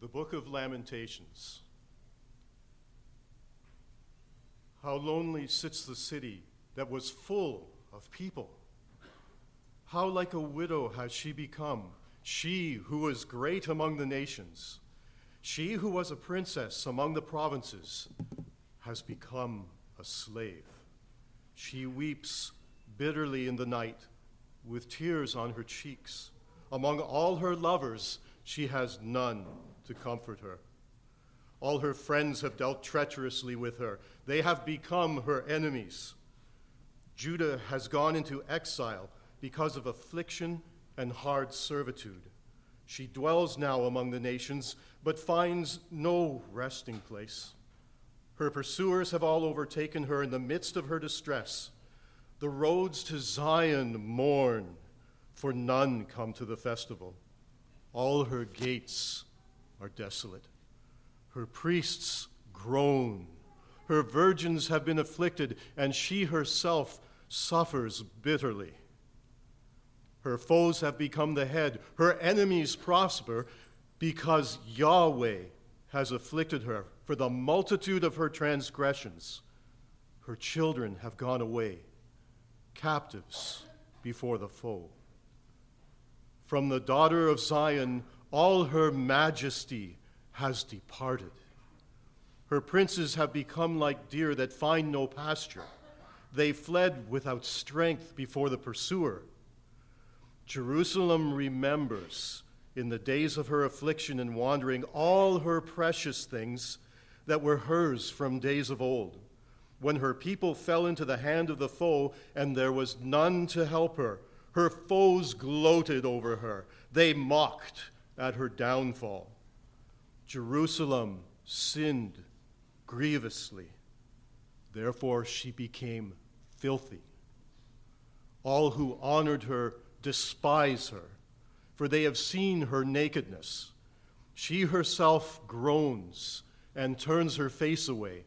The Book of Lamentations. How lonely sits the city that was full of people. How like a widow has she become, she who was great among the nations. She who was a princess among the provinces has become a slave. She weeps bitterly in the night with tears on her cheeks. Among all her lovers, she has none to comfort her. All her friends have dealt treacherously with her, they have become her enemies. Judah has gone into exile because of affliction and hard servitude. She dwells now among the nations, but finds no resting place. Her pursuers have all overtaken her in the midst of her distress. The roads to Zion mourn, for none come to the festival. All her gates are desolate. Her priests groan. Her virgins have been afflicted, and she herself suffers bitterly. Her foes have become the head, her enemies prosper, because Yahweh has afflicted her for the multitude of her transgressions. Her children have gone away captives before the foe. From the daughter of Zion, all her majesty has departed. Her princes have become like deer that find no pasture. They fled without strength before the pursuer. Jerusalem remembers in the days of her affliction and wandering all her precious things that were hers from days of old when her people fell into the hand of the foe and there was none to help her. Her foes gloated over her, they mocked at her downfall. Jerusalem sinned grievously. Therefore, she became filthy. All who honored her despise her, for they have seen her nakedness. She herself groans and turns her face away.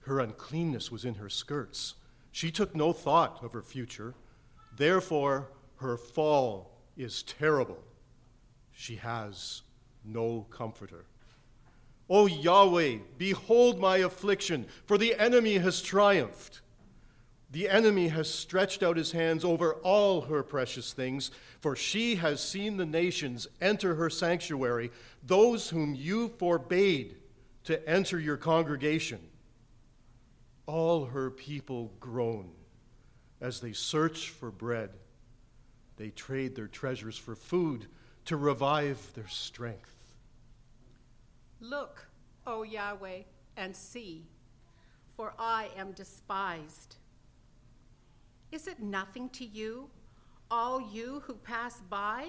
Her uncleanness was in her skirts. She took no thought of her future. Therefore, her fall is terrible. She has no comforter. O Yahweh, behold my affliction, for the enemy has triumphed. The enemy has stretched out his hands over all her precious things, for she has seen the nations enter her sanctuary, those whom you forbade to enter your congregation all her people groan as they search for bread. They trade their treasures for food to revive their strength. Look, O Yahweh, and see, for I am despised. Is it nothing to you, all you who pass by?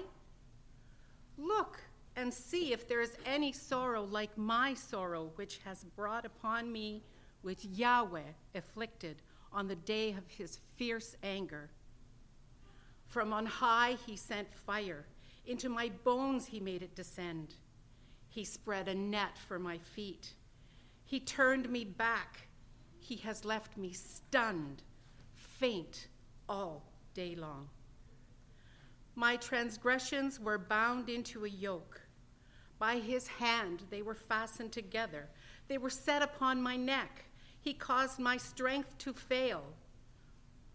Look and see if there is any sorrow like my sorrow, which has brought upon me which Yahweh afflicted on the day of his fierce anger. From on high he sent fire, into my bones he made it descend. He spread a net for my feet. He turned me back. He has left me stunned, faint all day long. My transgressions were bound into a yoke. By his hand they were fastened together. They were set upon my neck. He caused my strength to fail.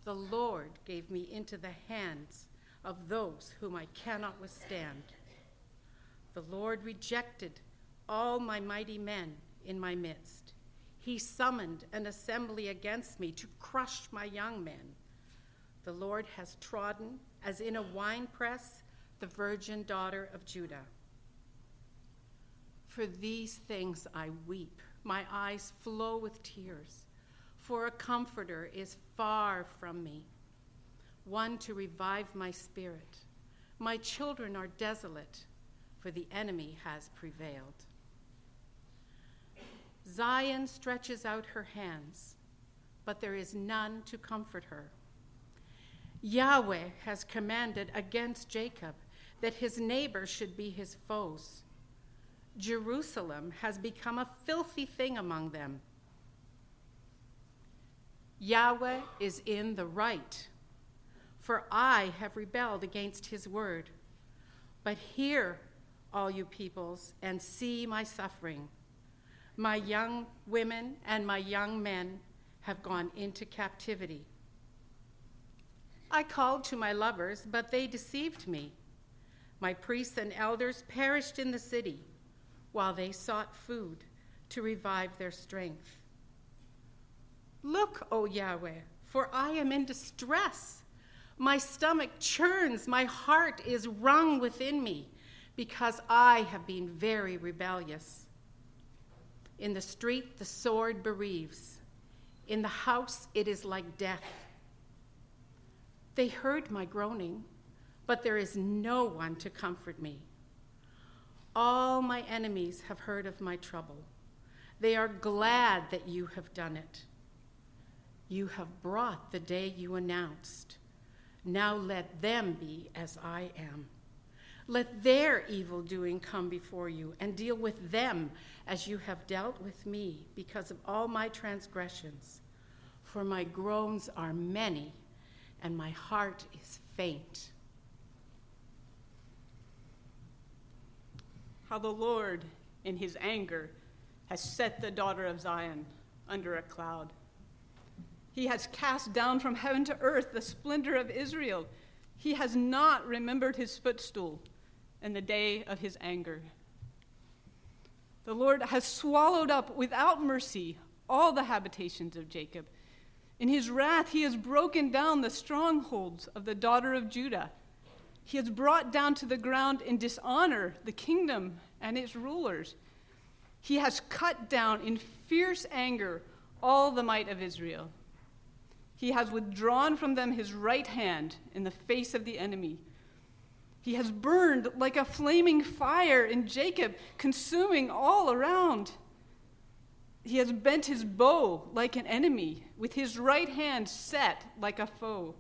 The Lord gave me into the hands of those whom I cannot withstand. The Lord rejected all my mighty men in my midst. He summoned an assembly against me to crush my young men. The Lord has trodden, as in a winepress, the virgin daughter of Judah. For these things I weep my eyes flow with tears, for a comforter is far from me, one to revive my spirit. My children are desolate, for the enemy has prevailed. Zion stretches out her hands, but there is none to comfort her. Yahweh has commanded against Jacob that his neighbors should be his foes. Jerusalem has become a filthy thing among them. Yahweh is in the right, for I have rebelled against his word. But hear, all you peoples, and see my suffering. My young women and my young men have gone into captivity. I called to my lovers, but they deceived me. My priests and elders perished in the city while they sought food to revive their strength. Look, O Yahweh, for I am in distress. My stomach churns, my heart is wrung within me, because I have been very rebellious. In the street, the sword bereaves. In the house, it is like death. They heard my groaning, but there is no one to comfort me. All my enemies have heard of my trouble. They are glad that you have done it. You have brought the day you announced. Now let them be as I am. Let their evil doing come before you, and deal with them as you have dealt with me because of all my transgressions. For my groans are many, and my heart is faint. How the Lord, in his anger, has set the daughter of Zion under a cloud. He has cast down from heaven to earth the splendor of Israel. He has not remembered his footstool in the day of his anger. The Lord has swallowed up without mercy all the habitations of Jacob. In his wrath, he has broken down the strongholds of the daughter of Judah. He has brought down to the ground in dishonor the kingdom and its rulers. He has cut down in fierce anger all the might of Israel. He has withdrawn from them his right hand in the face of the enemy. He has burned like a flaming fire in Jacob, consuming all around. He has bent his bow like an enemy, with his right hand set like a foe.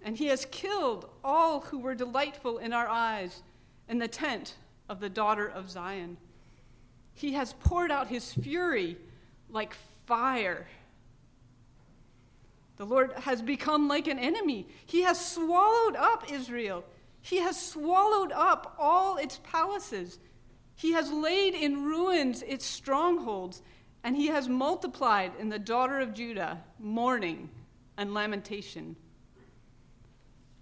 And he has killed all who were delightful in our eyes in the tent of the daughter of Zion. He has poured out his fury like fire the Lord has become like an enemy. He has swallowed up Israel. He has swallowed up all its palaces. He has laid in ruins its strongholds, and he has multiplied in the daughter of Judah mourning and lamentation.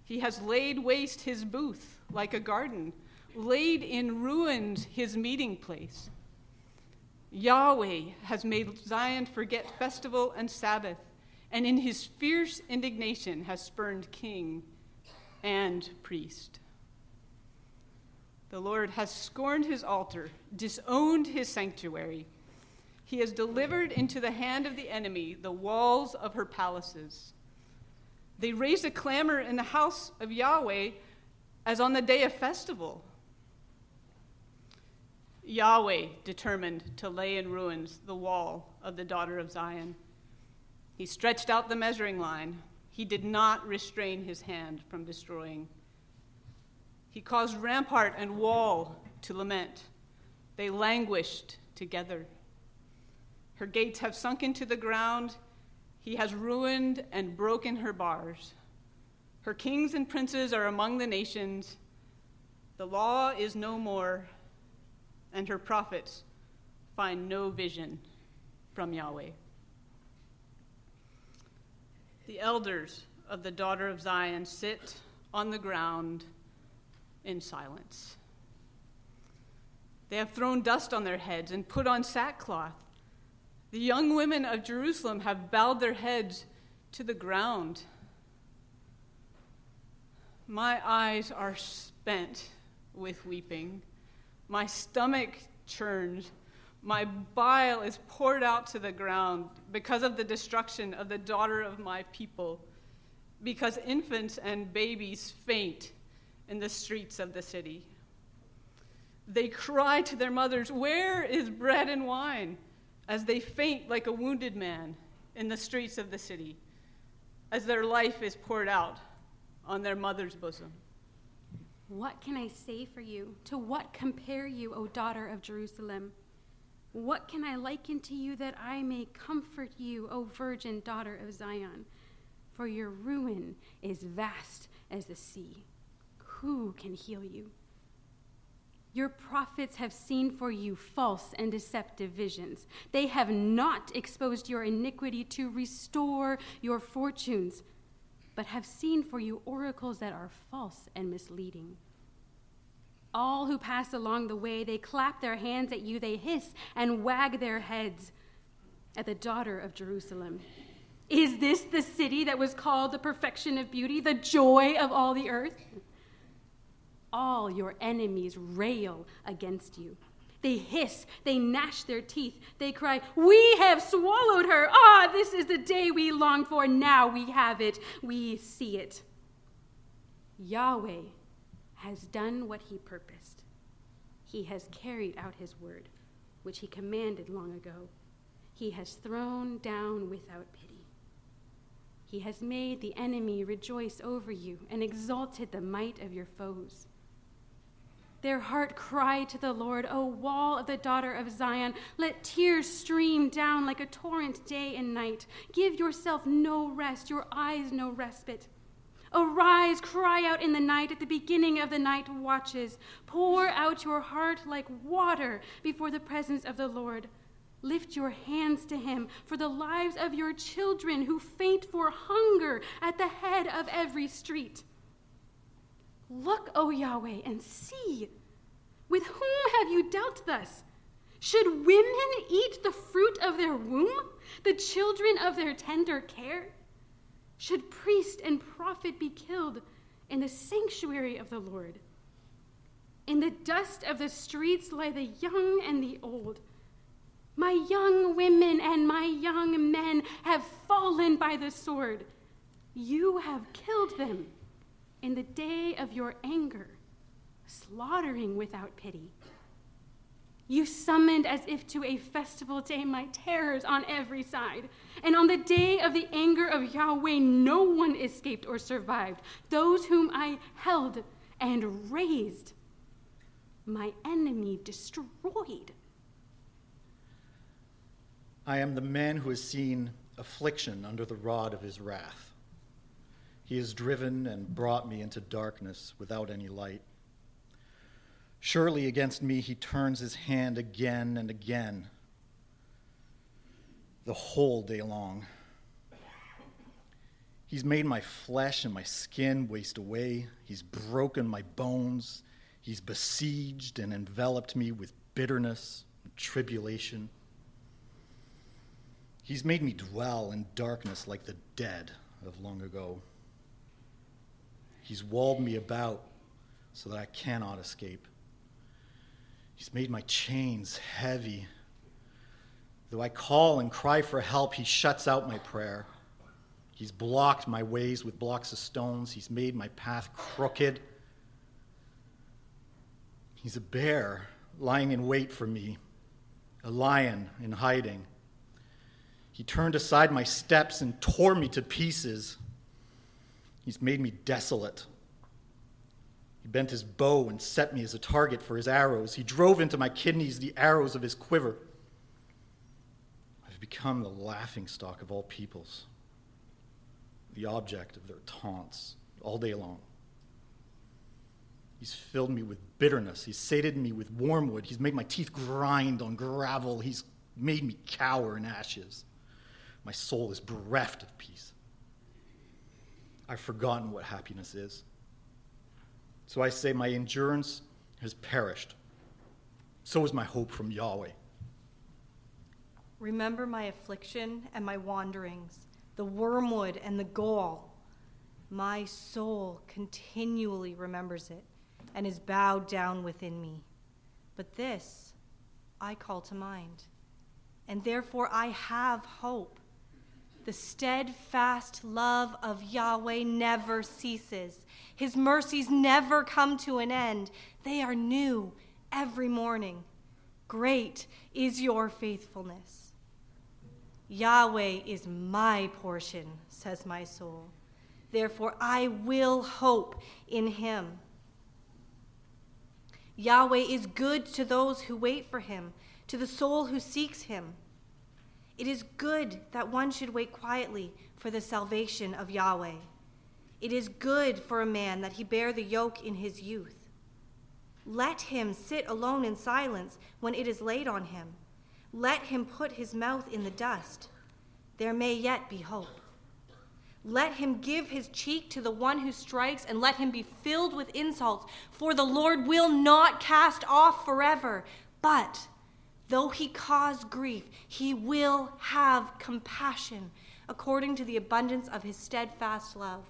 He has laid waste his booth like a garden, laid in ruins his meeting place. Yahweh has made Zion forget festival and Sabbath and in his fierce indignation has spurned king and priest. The Lord has scorned his altar, disowned his sanctuary. He has delivered into the hand of the enemy the walls of her palaces. They raised a clamor in the house of Yahweh as on the day of festival. Yahweh determined to lay in ruins the wall of the daughter of Zion. He stretched out the measuring line. He did not restrain his hand from destroying. He caused rampart and wall to lament. They languished together. Her gates have sunk into the ground. He has ruined and broken her bars. Her kings and princes are among the nations. The law is no more, and her prophets find no vision from Yahweh. The elders of the daughter of Zion sit on the ground in silence. They have thrown dust on their heads and put on sackcloth. The young women of Jerusalem have bowed their heads to the ground. My eyes are spent with weeping. My stomach churns my bile is poured out to the ground because of the destruction of the daughter of my people, because infants and babies faint in the streets of the city. They cry to their mothers, Where is bread and wine? as they faint like a wounded man in the streets of the city, as their life is poured out on their mother's bosom. What can I say for you? To what compare you, O daughter of Jerusalem? What can I liken to you that I may comfort you, O virgin daughter of Zion? For your ruin is vast as the sea. Who can heal you? Your prophets have seen for you false and deceptive visions. They have not exposed your iniquity to restore your fortunes, but have seen for you oracles that are false and misleading. All who pass along the way, they clap their hands at you, they hiss and wag their heads at the daughter of Jerusalem. Is this the city that was called the perfection of beauty, the joy of all the earth? all your enemies rail against you. They hiss, they gnash their teeth, they cry, We have swallowed her! Ah, this is the day we longed for. Now we have it, we see it. Yahweh has done what he purposed. He has carried out his word, which he commanded long ago. He has thrown down without pity. He has made the enemy rejoice over you and exalted the might of your foes. Their heart cried to the Lord, O wall of the daughter of Zion, let tears stream down like a torrent day and night. Give yourself no rest, your eyes no respite. Arise, cry out in the night at the beginning of the night watches. Pour out your heart like water before the presence of the Lord. Lift your hands to him for the lives of your children who faint for hunger at the head of every street. Look, O Yahweh, and see. With whom have you dealt thus? Should women eat the fruit of their womb, the children of their tender care? Should priest and prophet be killed in the sanctuary of the Lord? In the dust of the streets lie the young and the old. My young women and my young men have fallen by the sword. You have killed them in the day of your anger, slaughtering without pity. You summoned as if to a festival day my terrors on every side. And on the day of the anger of Yahweh, no one escaped or survived. Those whom I held and raised, my enemy destroyed. I am the man who has seen affliction under the rod of his wrath. He has driven and brought me into darkness without any light. Surely against me he turns his hand again and again, the whole day long. He's made my flesh and my skin waste away. He's broken my bones. He's besieged and enveloped me with bitterness and tribulation. He's made me dwell in darkness like the dead of long ago. He's walled me about so that I cannot escape. He's made my chains heavy. Though I call and cry for help, he shuts out my prayer. He's blocked my ways with blocks of stones. He's made my path crooked. He's a bear lying in wait for me, a lion in hiding. He turned aside my steps and tore me to pieces. He's made me desolate. He bent his bow and set me as a target for his arrows. He drove into my kidneys the arrows of his quiver. I've become the laughing stock of all peoples, the object of their taunts all day long. He's filled me with bitterness. He's sated me with wormwood. He's made my teeth grind on gravel. He's made me cower in ashes. My soul is bereft of peace. I've forgotten what happiness is. So I say, My endurance has perished. So is my hope from Yahweh. Remember my affliction and my wanderings, the wormwood and the gall. My soul continually remembers it and is bowed down within me. But this I call to mind, and therefore I have hope. The steadfast love of Yahweh never ceases. His mercies never come to an end. They are new every morning. Great is your faithfulness. Yahweh is my portion, says my soul. Therefore, I will hope in him. Yahweh is good to those who wait for him, to the soul who seeks him. It is good that one should wait quietly for the salvation of Yahweh. It is good for a man that he bear the yoke in his youth. Let him sit alone in silence when it is laid on him. Let him put his mouth in the dust. There may yet be hope. Let him give his cheek to the one who strikes, and let him be filled with insults. For the Lord will not cast off forever, but though he cause grief, he will have compassion according to the abundance of his steadfast love.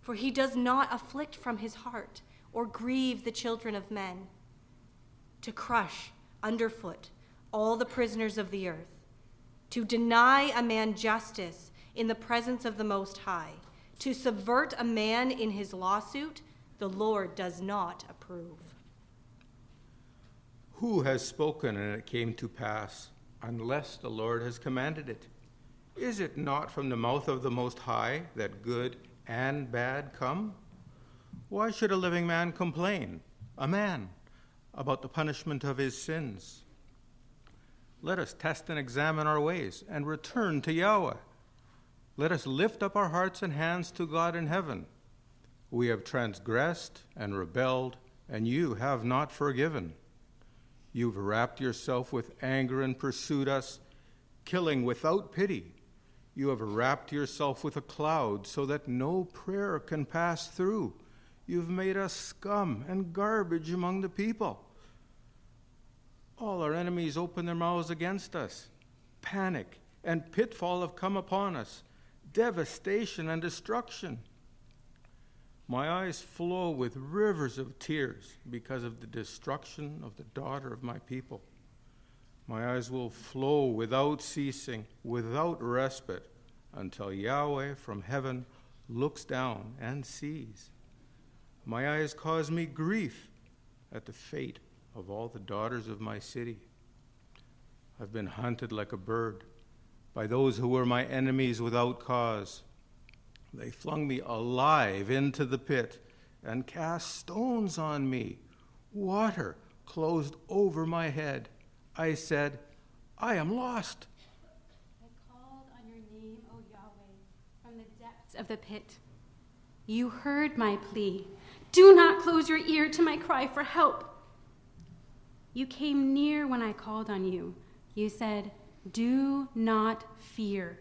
For he does not afflict from his heart or grieve the children of men, to crush underfoot all the prisoners of the earth, to deny a man justice in the presence of the Most High, to subvert a man in his lawsuit, the Lord does not approve. Who has spoken and it came to pass, unless the Lord has commanded it? Is it not from the mouth of the Most High that good and bad come? Why should a living man complain, a man, about the punishment of his sins? Let us test and examine our ways and return to Yahweh. Let us lift up our hearts and hands to God in heaven. We have transgressed and rebelled, and you have not forgiven. You've wrapped yourself with anger and pursued us, killing without pity. You have wrapped yourself with a cloud so that no prayer can pass through. You've made us scum and garbage among the people. All our enemies open their mouths against us. Panic and pitfall have come upon us, devastation and destruction. My eyes flow with rivers of tears because of the destruction of the daughter of my people. My eyes will flow without ceasing, without respite, until Yahweh from heaven looks down and sees. My eyes cause me grief at the fate of all the daughters of my city. I've been hunted like a bird by those who were my enemies without cause. They flung me alive into the pit and cast stones on me. Water closed over my head. I said, I am lost. I called on your name, O Yahweh, from the depths of the pit. You heard my plea. Do not close your ear to my cry for help. You came near when I called on you. You said, Do not fear.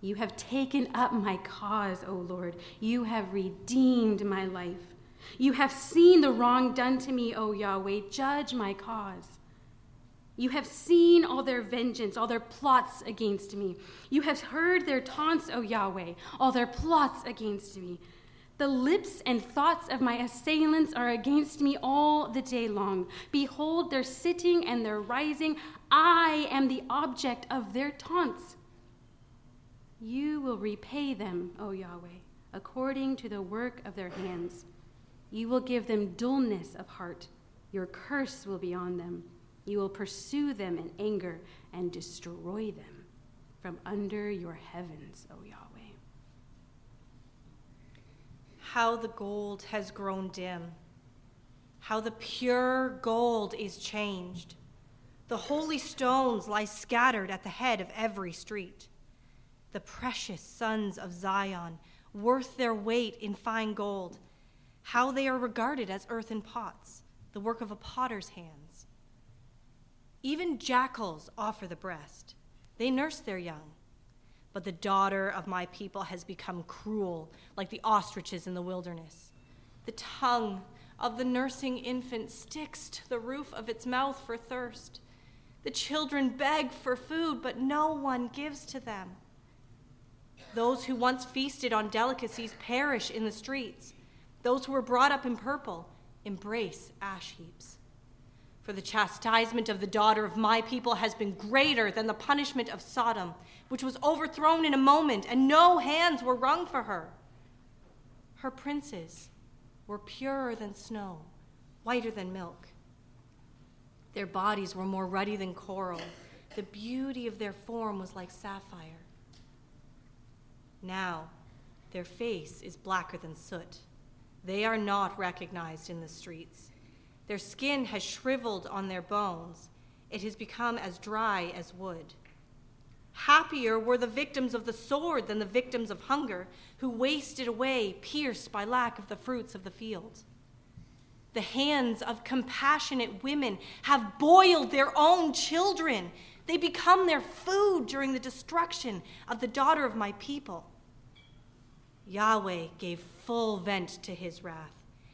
You have taken up my cause, O Lord. You have redeemed my life. You have seen the wrong done to me, O Yahweh. Judge my cause. You have seen all their vengeance, all their plots against me. You have heard their taunts, O Yahweh, all their plots against me. The lips and thoughts of my assailants are against me all the day long. Behold, their sitting and their rising. I am the object of their taunts. You will repay them, O Yahweh, according to the work of their hands. You will give them dullness of heart. Your curse will be on them. You will pursue them in anger and destroy them from under your heavens, O Yahweh. How the gold has grown dim. How the pure gold is changed. The holy stones lie scattered at the head of every street the precious sons of Zion, worth their weight in fine gold, how they are regarded as earthen pots, the work of a potter's hands. Even jackals offer the breast, they nurse their young. But the daughter of my people has become cruel, like the ostriches in the wilderness. The tongue of the nursing infant sticks to the roof of its mouth for thirst. The children beg for food, but no one gives to them. Those who once feasted on delicacies perish in the streets. Those who were brought up in purple embrace ash heaps. For the chastisement of the daughter of my people has been greater than the punishment of Sodom, which was overthrown in a moment, and no hands were wrung for her. Her princes were purer than snow, whiter than milk. Their bodies were more ruddy than coral. The beauty of their form was like sapphire. Now, their face is blacker than soot. They are not recognized in the streets. Their skin has shriveled on their bones. It has become as dry as wood. Happier were the victims of the sword than the victims of hunger, who wasted away, pierced by lack of the fruits of the field. The hands of compassionate women have boiled their own children. They become their food during the destruction of the daughter of my people. Yahweh gave full vent to his wrath.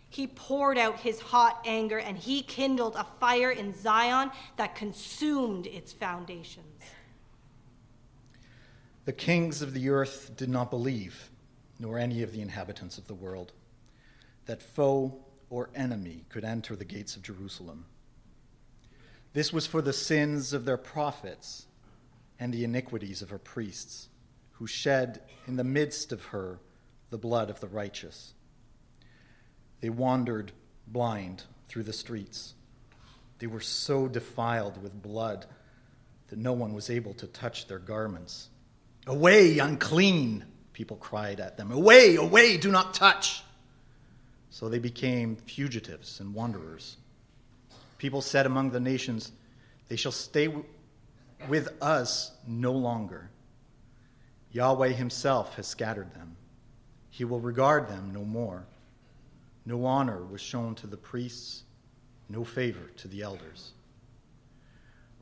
He poured out his hot anger and he kindled a fire in Zion that consumed its foundations. The kings of the earth did not believe, nor any of the inhabitants of the world, that foe or enemy could enter the gates of Jerusalem. This was for the sins of their prophets and the iniquities of her priests, who shed in the midst of her the blood of the righteous. They wandered blind through the streets. They were so defiled with blood that no one was able to touch their garments. Away, unclean, people cried at them. Away, away, do not touch. So they became fugitives and wanderers. People said among the nations, They shall stay with us no longer. Yahweh himself has scattered them. He will regard them no more. No honor was shown to the priests, no favor to the elders.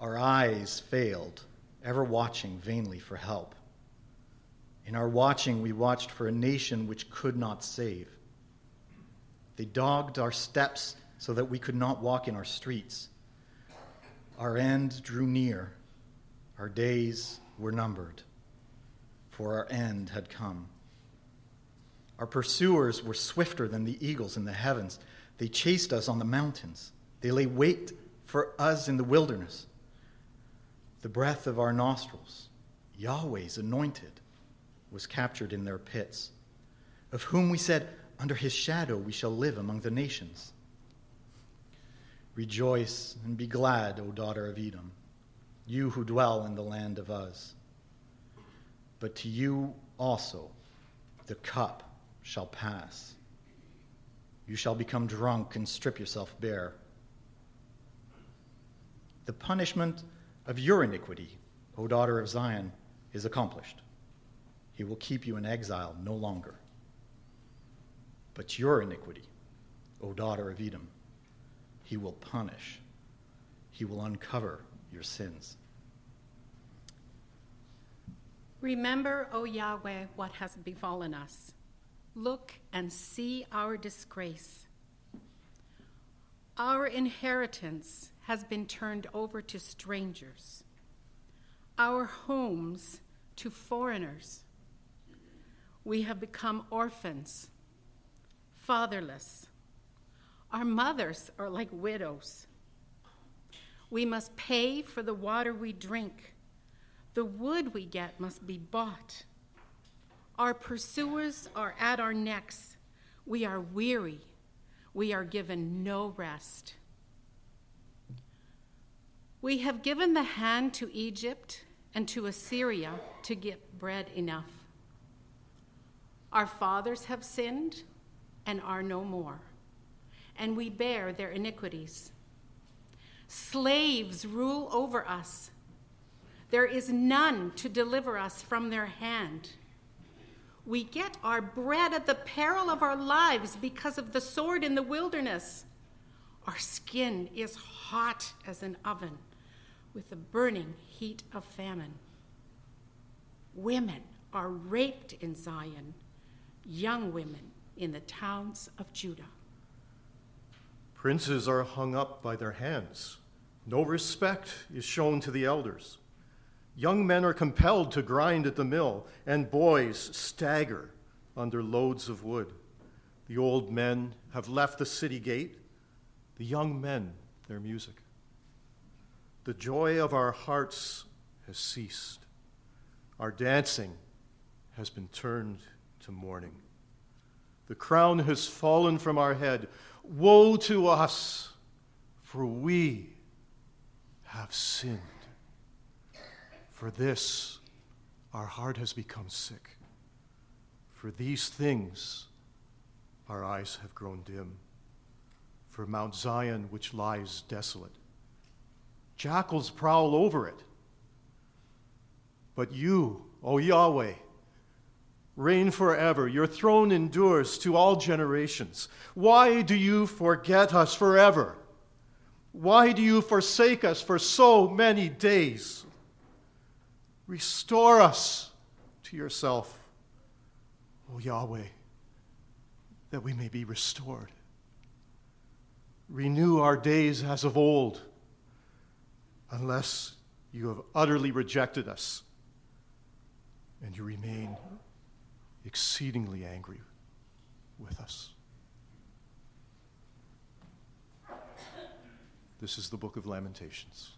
Our eyes failed, ever watching vainly for help. In our watching, we watched for a nation which could not save. They dogged our steps so that we could not walk in our streets. Our end drew near, our days were numbered, for our end had come. Our pursuers were swifter than the eagles in the heavens. They chased us on the mountains. They lay wait for us in the wilderness. The breath of our nostrils, Yahweh's anointed, was captured in their pits, of whom we said, Under his shadow we shall live among the nations. Rejoice and be glad, O daughter of Edom, you who dwell in the land of Uz. But to you also the cup shall pass. You shall become drunk and strip yourself bare. The punishment of your iniquity, O daughter of Zion, is accomplished. He will keep you in exile no longer. But your iniquity, O daughter of Edom, he will punish. He will uncover your sins. Remember, O Yahweh, what has befallen us. Look and see our disgrace. Our inheritance has been turned over to strangers, our homes to foreigners. We have become orphans, fatherless. Our mothers are like widows. We must pay for the water we drink. The wood we get must be bought. Our pursuers are at our necks. We are weary. We are given no rest. We have given the hand to Egypt and to Assyria to get bread enough. Our fathers have sinned and are no more, and we bear their iniquities. Slaves rule over us. There is none to deliver us from their hand. We get our bread at the peril of our lives because of the sword in the wilderness. Our skin is hot as an oven with the burning heat of famine. Women are raped in Zion, young women in the towns of Judah. Princes are hung up by their hands. No respect is shown to the elders. Young men are compelled to grind at the mill, and boys stagger under loads of wood. The old men have left the city gate, the young men their music. The joy of our hearts has ceased. Our dancing has been turned to mourning. The crown has fallen from our head. Woe to us, for we have sinned. For this, our heart has become sick. For these things, our eyes have grown dim. For Mount Zion, which lies desolate, jackals prowl over it. But you, O Yahweh, reign forever. Your throne endures to all generations. Why do you forget us forever? Why do you forsake us for so many days? Restore us to yourself, O Yahweh, that we may be restored. Renew our days as of old, unless you have utterly rejected us and you remain exceedingly angry with us. This is the book of Lamentations.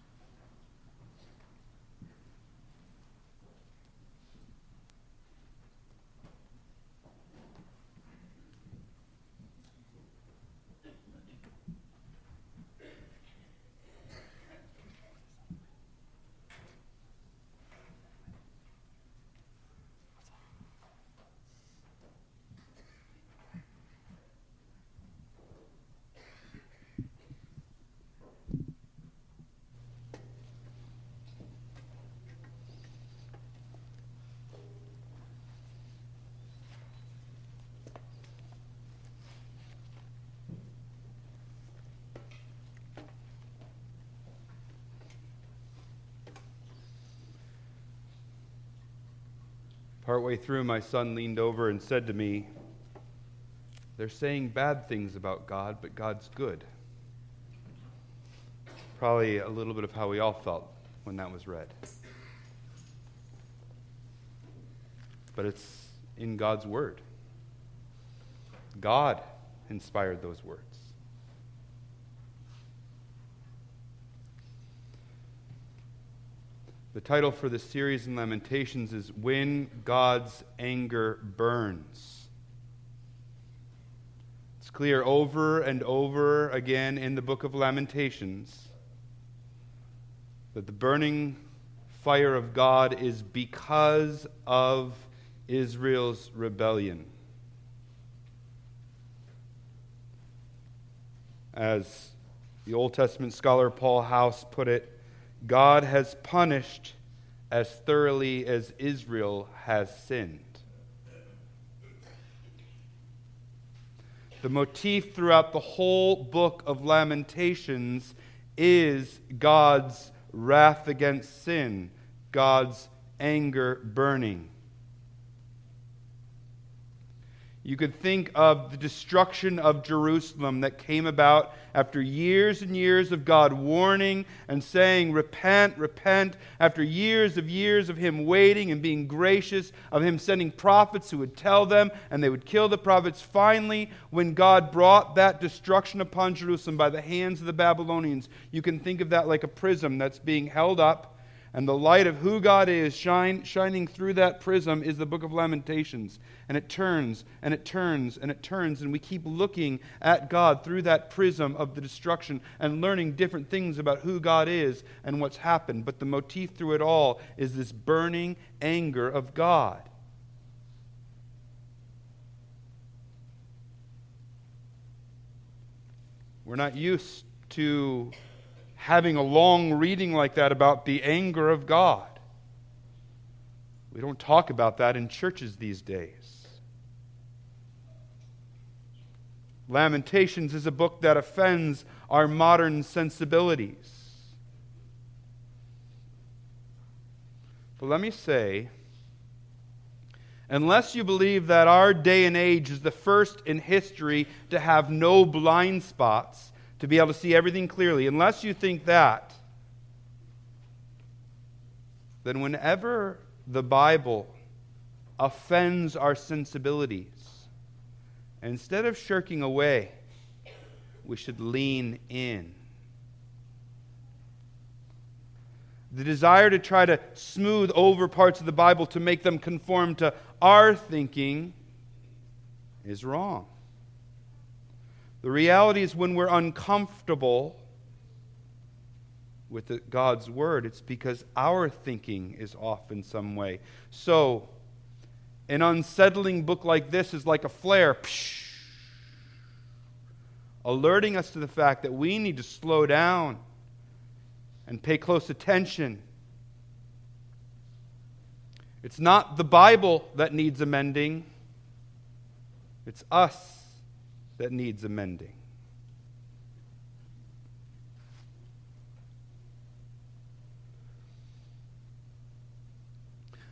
Partway through, my son leaned over and said to me, They're saying bad things about God, but God's good. Probably a little bit of how we all felt when that was read. But it's in God's Word. God inspired those words. The title for the series in Lamentations is When God's Anger Burns. It's clear over and over again in the book of Lamentations that the burning fire of God is because of Israel's rebellion. As the Old Testament scholar Paul House put it, God has punished as thoroughly as Israel has sinned. The motif throughout the whole book of Lamentations is God's wrath against sin, God's anger burning. You could think of the destruction of Jerusalem that came about after years and years of God warning and saying, Repent, repent, after years of years of Him waiting and being gracious, of Him sending prophets who would tell them and they would kill the prophets. Finally, when God brought that destruction upon Jerusalem by the hands of the Babylonians, you can think of that like a prism that's being held up and the light of who God is shine, shining through that prism is the book of Lamentations. And it turns and it turns and it turns. And we keep looking at God through that prism of the destruction and learning different things about who God is and what's happened. But the motif through it all is this burning anger of God. We're not used to having a long reading like that about the anger of God. We don't talk about that in churches these days. Lamentations is a book that offends our modern sensibilities. But let me say, unless you believe that our day and age is the first in history to have no blind spots, to be able to see everything clearly, unless you think that, then whenever the Bible offends our sensibilities, instead of shirking away, we should lean in. The desire to try to smooth over parts of the Bible to make them conform to our thinking is wrong. The reality is when we're uncomfortable with the, God's word, it's because our thinking is off in some way. So, an unsettling book like this is like a flare, psh, alerting us to the fact that we need to slow down and pay close attention. It's not the Bible that needs amending, it's us that needs amending.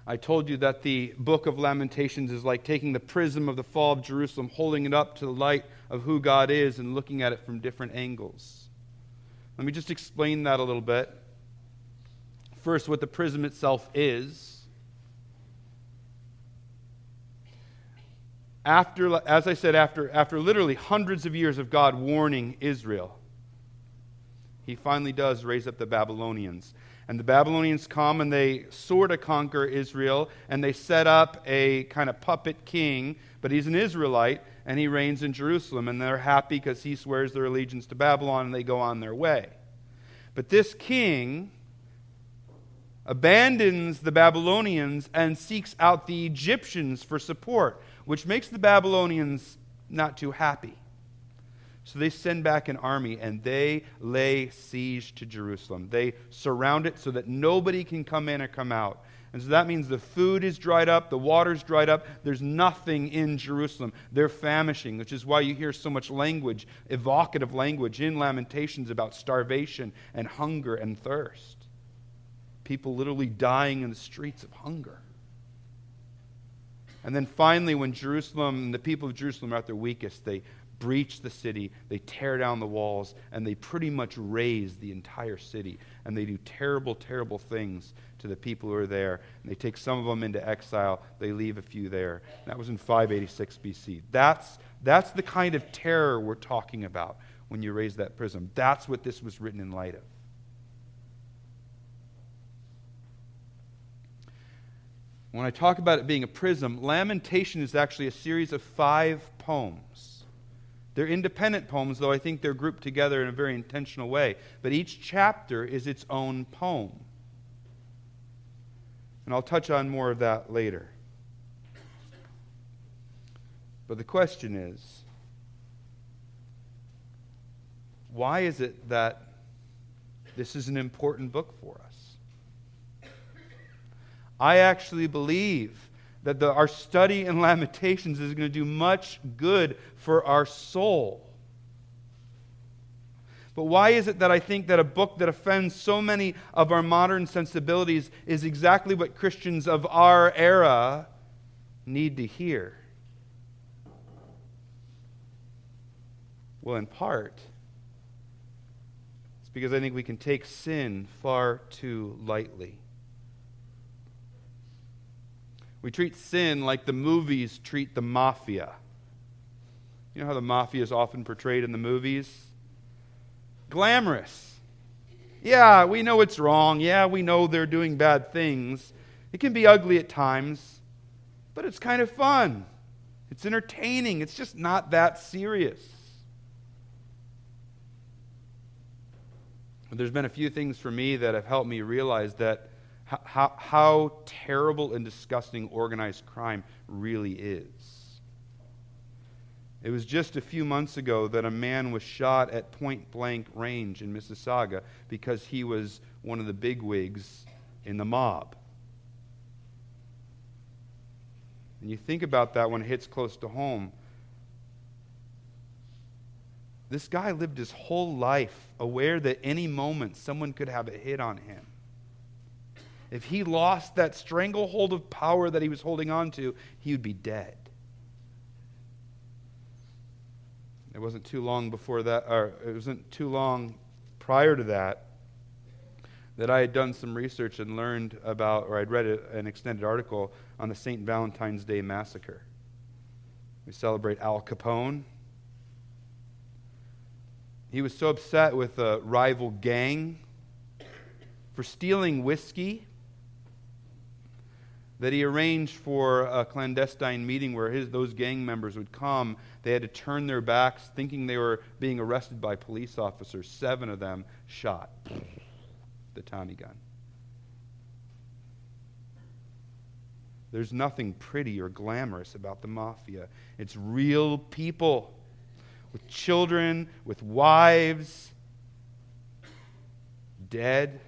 I told you that the book of Lamentations is like taking the prism of the fall of Jerusalem, holding it up to the light of who God is, and looking at it from different angles. Let me just explain that a little bit. First, what the prism itself is. After, as I said, after, after literally hundreds of years of God warning Israel, he finally does raise up the Babylonians. And the Babylonians come and they sort of conquer Israel, and they set up a kind of puppet king, but he's an Israelite, and he reigns in Jerusalem. And they're happy because he swears their allegiance to Babylon, and they go on their way. But this king abandons the Babylonians and seeks out the Egyptians for support, which makes the Babylonians not too happy. So they send back an army and they lay siege to Jerusalem. They surround it so that nobody can come in or come out. And so that means the food is dried up, the water's dried up, there's nothing in Jerusalem. They're famishing, which is why you hear so much language, evocative language in Lamentations about starvation and hunger and thirst. People literally dying in the streets of hunger. And then finally, when Jerusalem, and the people of Jerusalem are at their weakest, they breach the city, they tear down the walls, and they pretty much raze the entire city. And they do terrible, terrible things to the people who are there. And they take some of them into exile, they leave a few there. That was in 586 BC. That's, that's the kind of terror we're talking about when you raise that prism. That's what this was written in light of. When I talk about it being a prism, Lamentation is actually a series of five poems. They're independent poems, though I think they're grouped together in a very intentional way. But each chapter is its own poem. And I'll touch on more of that later. But the question is why is it that this is an important book for us? I actually believe that the, our study in Lamentations is going to do much good for our soul. But why is it that I think that a book that offends so many of our modern sensibilities is exactly what Christians of our era need to hear? Well, in part, it's because I think we can take sin far too lightly. We treat sin like the movies treat the mafia. You know how the mafia is often portrayed in the movies? Glamorous. Yeah, we know it's wrong. Yeah, we know they're doing bad things. It can be ugly at times, but it's kind of fun. It's entertaining. It's just not that serious. There's been a few things for me that have helped me realize that how, how terrible and disgusting organized crime really is. It was just a few months ago that a man was shot at point blank range in Mississauga because he was one of the bigwigs in the mob. And you think about that when it hits close to home. This guy lived his whole life aware that any moment someone could have a hit on him if he lost that stranglehold of power that he was holding on to, he would be dead. It wasn't too long before that, or it wasn't too long prior to that, that I had done some research and learned about, or I'd read an extended article on the St. Valentine's Day Massacre. We celebrate Al Capone. He was so upset with a rival gang for stealing whiskey that he arranged for a clandestine meeting where his, those gang members would come. They had to turn their backs, thinking they were being arrested by police officers. Seven of them shot the Tommy gun. There's nothing pretty or glamorous about the mafia. It's real people with children, with wives, dead.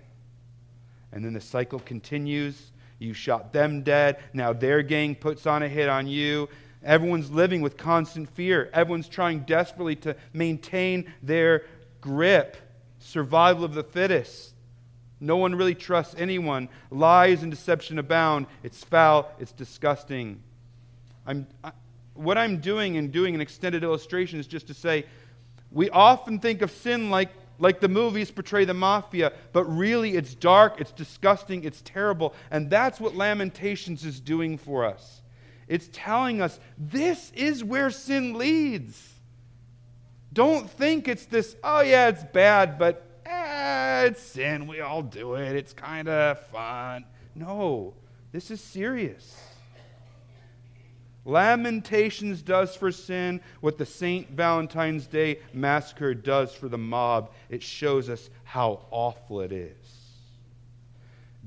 And then the cycle continues You shot them dead. Now their gang puts on a hit on you. Everyone's living with constant fear. Everyone's trying desperately to maintain their grip. Survival of the fittest. No one really trusts anyone. Lies and deception abound. It's foul. It's disgusting. I'm, I, what I'm doing in doing an extended illustration is just to say we often think of sin like, like the movies portray the mafia, but really it's dark, it's disgusting, it's terrible. And that's what Lamentations is doing for us. It's telling us this is where sin leads. Don't think it's this, oh yeah, it's bad, but eh, it's sin. We all do it. It's kind of fun. No, this is serious. Lamentations does for sin what the St. Valentine's Day massacre does for the mob. It shows us how awful it is.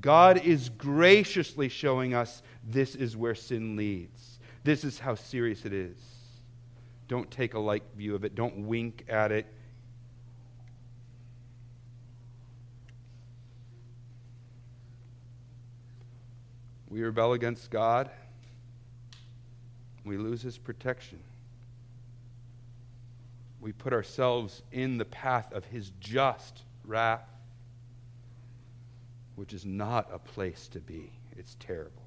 God is graciously showing us this is where sin leads. This is how serious it is. Don't take a light view of it, don't wink at it. We rebel against God we lose his protection. We put ourselves in the path of his just wrath, which is not a place to be. It's terrible.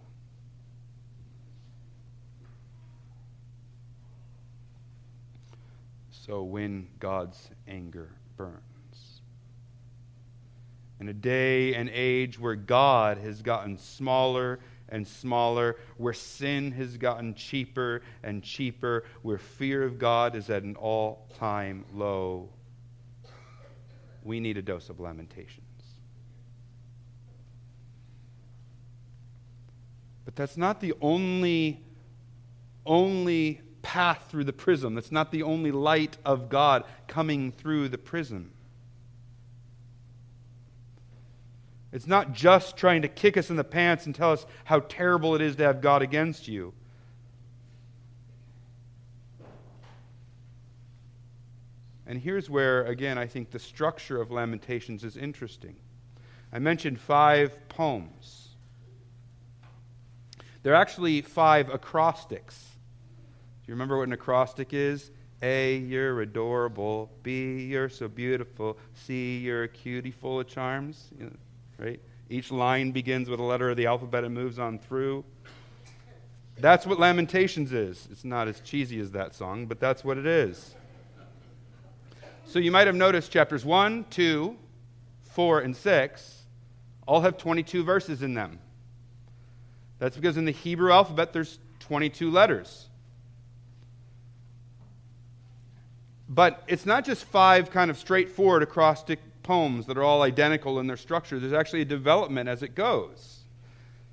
So when God's anger burns. In a day and age where God has gotten smaller and smaller, where sin has gotten cheaper and cheaper, where fear of God is at an all time low. We need a dose of lamentations. But that's not the only, only path through the prism. That's not the only light of God coming through the prism. It's not just trying to kick us in the pants and tell us how terrible it is to have God against you. And here's where, again, I think the structure of Lamentations is interesting. I mentioned five poems. They're actually five acrostics. Do you remember what an acrostic is? A, you're adorable. B, you're so beautiful. C, you're a cutie full of charms. You know, right? Each line begins with a letter of the alphabet and moves on through. That's what Lamentations is. It's not as cheesy as that song, but that's what it is. So you might have noticed chapters 1, 2, 4, and 6 all have 22 verses in them. That's because in the Hebrew alphabet there's 22 letters. But it's not just five kind of straightforward acrostic poems that are all identical in their structure. There's actually a development as it goes.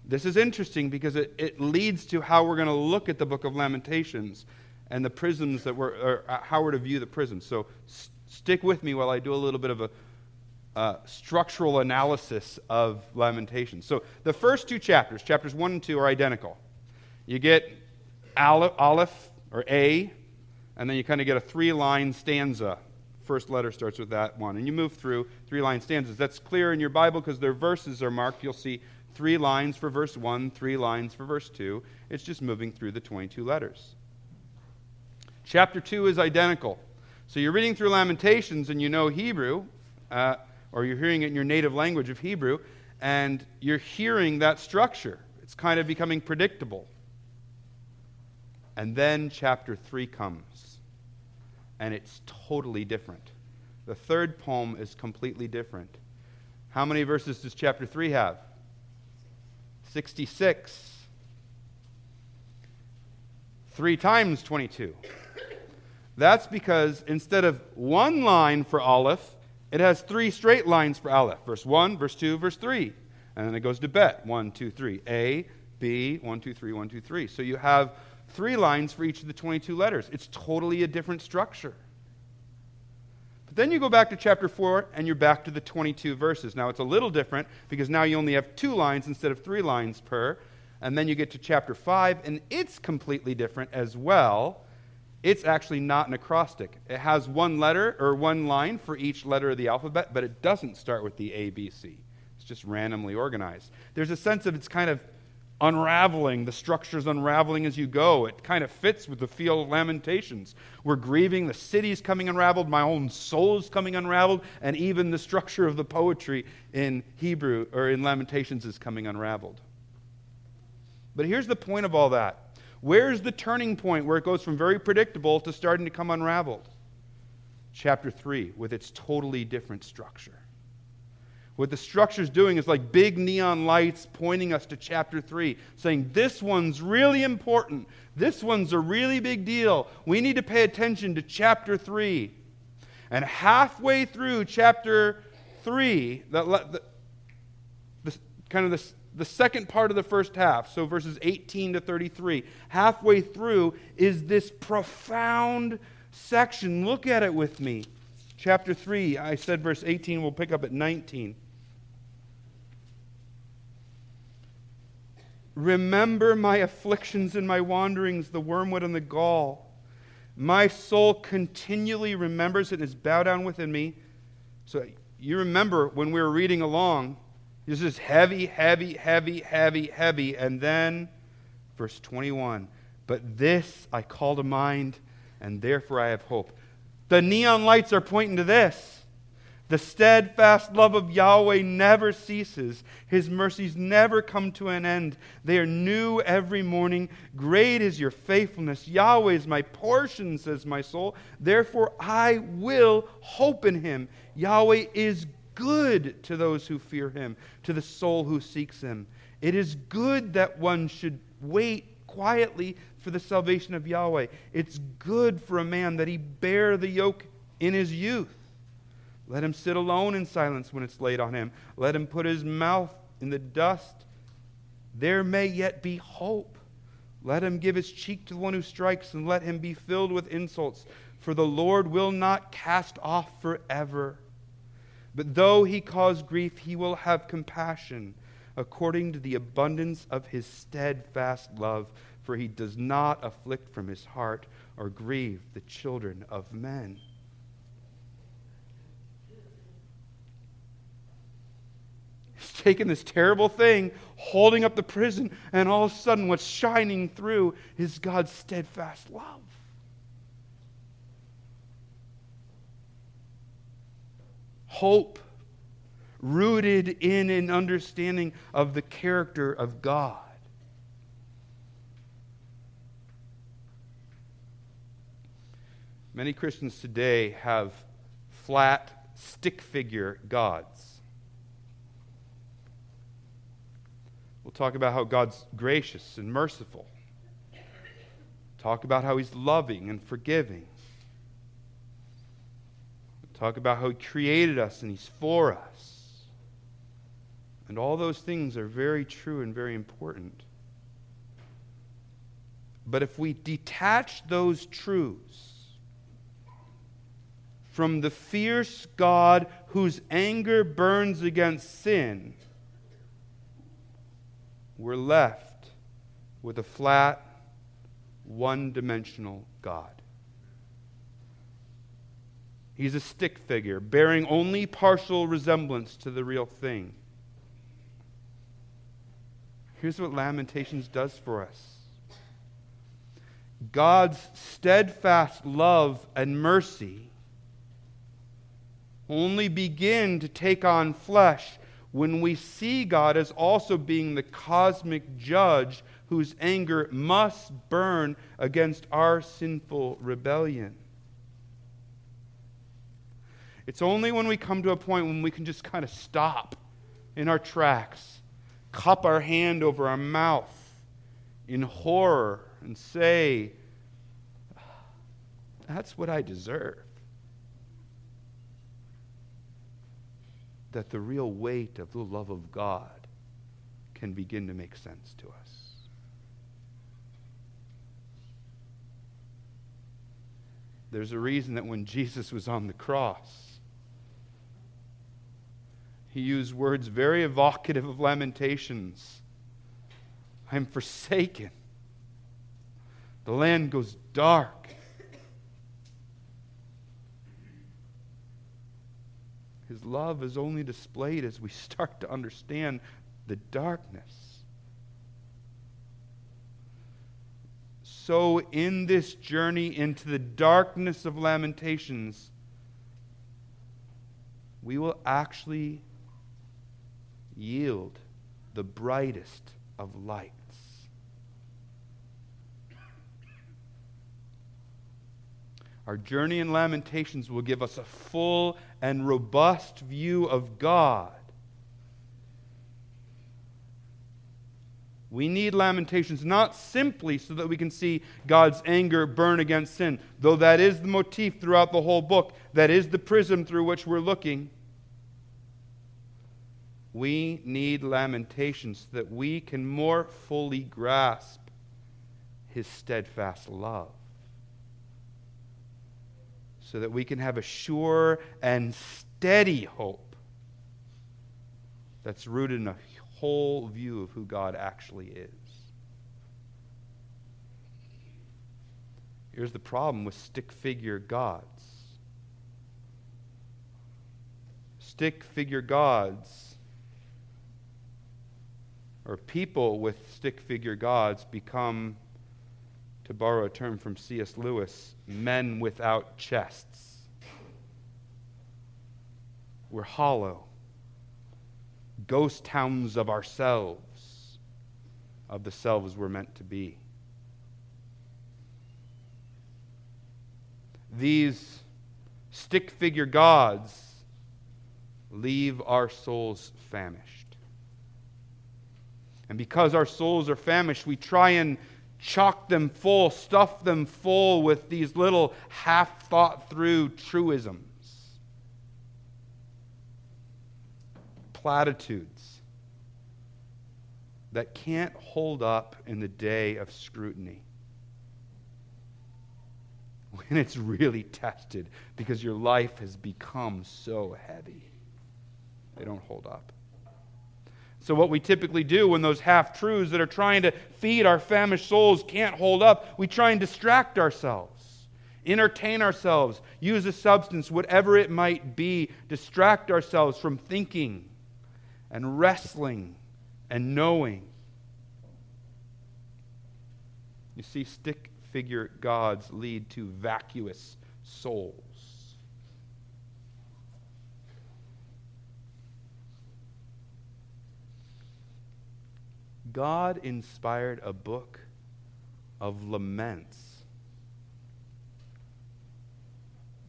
This is interesting because it, it leads to how we're going to look at the book of Lamentations and the prisms that we're, or uh, how we're to view the prisms. So s- stick with me while I do a little bit of a uh, structural analysis of Lamentations. So the first two chapters, chapters 1 and 2, are identical. You get Aleph, or A, and then you kind of get a three line stanza first letter starts with that one. And you move through three line stanzas. That's clear in your Bible because their verses are marked. You'll see three lines for verse 1, three lines for verse 2. It's just moving through the 22 letters. Chapter 2 is identical. So you're reading through Lamentations and you know Hebrew, uh, or you're hearing it in your native language of Hebrew, and you're hearing that structure. It's kind of becoming predictable. And then chapter 3 comes and it's totally different. The third poem is completely different. How many verses does chapter 3 have? 66. Three times 22. That's because instead of one line for Aleph, it has three straight lines for Aleph. Verse 1, verse 2, verse 3. And then it goes to Bet. 1, 2, 3. A, B, 1, 2, 3, 1, 2, 3. So you have three lines for each of the 22 letters. It's totally a different structure. But then you go back to chapter 4 and you're back to the 22 verses. Now it's a little different because now you only have two lines instead of three lines per. And then you get to chapter 5 and it's completely different as well. It's actually not an acrostic. It has one letter or one line for each letter of the alphabet, but it doesn't start with the A, B, C. It's just randomly organized. There's a sense of it's kind of unraveling. The structure's unraveling as you go. It kind of fits with the feel of Lamentations. We're grieving, the city's coming unraveled, my own soul's coming unraveled, and even the structure of the poetry in Hebrew or in Lamentations is coming unraveled. But here's the point of all that. Where's the turning point where it goes from very predictable to starting to come unraveled? Chapter 3, with its totally different structure. What the structure is doing is like big neon lights pointing us to chapter 3, saying, This one's really important. This one's a really big deal. We need to pay attention to chapter 3. And halfway through chapter 3, the, the, the kind of the, the second part of the first half, so verses 18 to 33, halfway through is this profound section. Look at it with me. Chapter 3, I said verse 18, we'll pick up at 19. Remember my afflictions and my wanderings, the wormwood and the gall. My soul continually remembers it and is bowed down within me. So you remember when we were reading along, this is heavy, heavy, heavy, heavy, heavy. And then, verse 21 But this I call to mind, and therefore I have hope. The neon lights are pointing to this. The steadfast love of Yahweh never ceases. His mercies never come to an end. They are new every morning. Great is your faithfulness. Yahweh is my portion, says my soul. Therefore, I will hope in him. Yahweh is good to those who fear him, to the soul who seeks him. It is good that one should wait quietly for the salvation of Yahweh. It's good for a man that he bear the yoke in his youth. Let him sit alone in silence when it's laid on him. Let him put his mouth in the dust. There may yet be hope. Let him give his cheek to the one who strikes, and let him be filled with insults. For the Lord will not cast off forever. But though he cause grief, he will have compassion according to the abundance of his steadfast love. For he does not afflict from his heart or grieve the children of men. He's taken this terrible thing, holding up the prism, and all of a sudden, what's shining through is God's steadfast love. Hope rooted in an understanding of the character of God. Many Christians today have flat stick figure gods. We'll talk about how God's gracious and merciful. Talk about how He's loving and forgiving. Talk about how He created us and He's for us. And all those things are very true and very important. But if we detach those truths from the fierce God whose anger burns against sin, we're left with a flat, one dimensional God. He's a stick figure, bearing only partial resemblance to the real thing. Here's what Lamentations does for us God's steadfast love and mercy only begin to take on flesh when we see God as also being the cosmic judge whose anger must burn against our sinful rebellion. It's only when we come to a point when we can just kind of stop in our tracks, cup our hand over our mouth in horror, and say, ah, That's what I deserve. That the real weight of the love of God can begin to make sense to us. There's a reason that when Jesus was on the cross, he used words very evocative of lamentations. I am forsaken. The land goes dark. His love is only displayed as we start to understand the darkness. So, in this journey into the darkness of Lamentations, we will actually yield the brightest of light. Our journey in Lamentations will give us a full and robust view of God. We need Lamentations not simply so that we can see God's anger burn against sin, though that is the motif throughout the whole book, that is the prism through which we're looking. We need Lamentations so that we can more fully grasp His steadfast love so that we can have a sure and steady hope that's rooted in a whole view of who God actually is. Here's the problem with stick figure gods stick figure gods, or people with stick figure gods, become to borrow a term from C.S. Lewis, men without chests. We're hollow, ghost towns of ourselves, of the selves we're meant to be. These stick figure gods leave our souls famished. And because our souls are famished, we try and chock them full, stuff them full with these little half thought through truisms, platitudes that can't hold up in the day of scrutiny. When it's really tested because your life has become so heavy, they don't hold up. So, what we typically do when those half truths that are trying to feed our famished souls can't hold up, we try and distract ourselves, entertain ourselves, use a substance, whatever it might be, distract ourselves from thinking and wrestling and knowing. You see, stick figure gods lead to vacuous souls. God inspired a book of laments.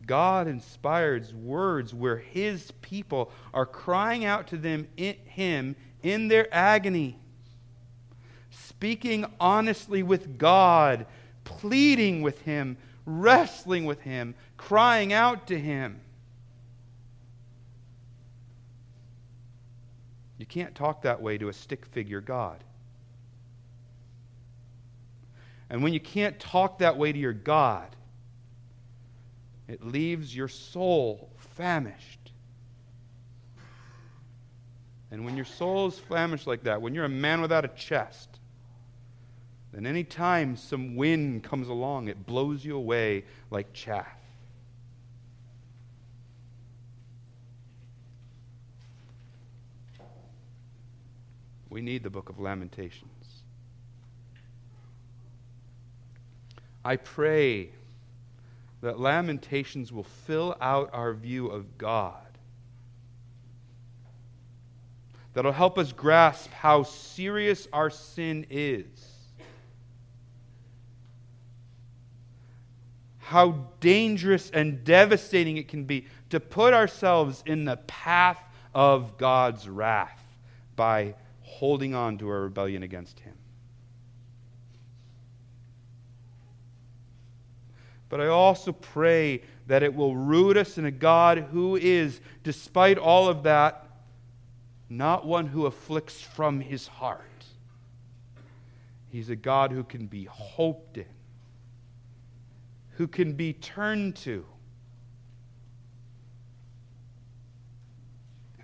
God inspires words where his people are crying out to them in him in their agony, speaking honestly with God, pleading with him, wrestling with him, crying out to him. You can't talk that way to a stick figure God. And when you can't talk that way to your God, it leaves your soul famished. And when your soul is famished like that, when you're a man without a chest, then any time some wind comes along, it blows you away like chaff. We need the book of Lamentations. I pray that Lamentations will fill out our view of God. That'll help us grasp how serious our sin is. How dangerous and devastating it can be to put ourselves in the path of God's wrath by holding on to our rebellion against Him. But I also pray that it will root us in a God who is, despite all of that, not one who afflicts from his heart. He's a God who can be hoped in, who can be turned to,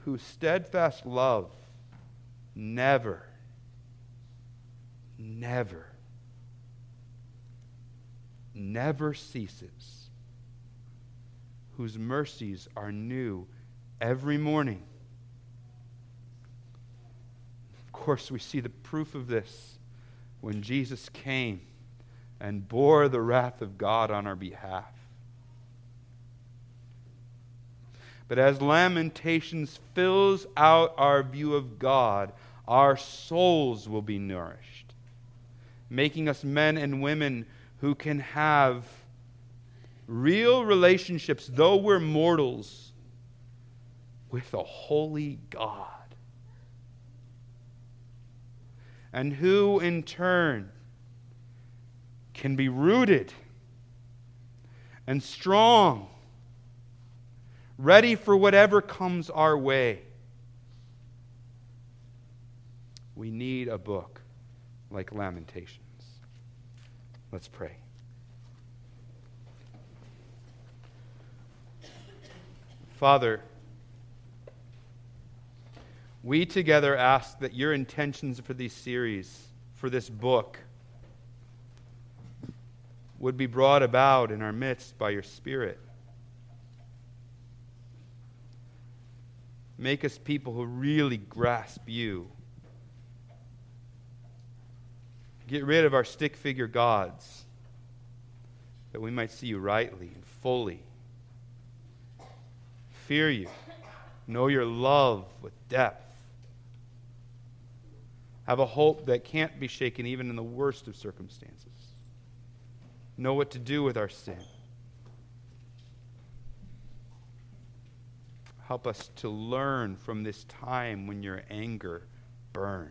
whose steadfast love never, never never ceases, whose mercies are new every morning. Of course, we see the proof of this when Jesus came and bore the wrath of God on our behalf. But as Lamentations fills out our view of God, our souls will be nourished, making us men and women who can have real relationships, though we're mortals, with a holy God. And who, in turn, can be rooted and strong, ready for whatever comes our way. We need a book like Lamentations. Let's pray. Father, we together ask that your intentions for this series, for this book, would be brought about in our midst by your Spirit. Make us people who really grasp you. Get rid of our stick figure gods that we might see you rightly and fully. Fear you. Know your love with depth. Have a hope that can't be shaken even in the worst of circumstances. Know what to do with our sin. Help us to learn from this time when your anger burned.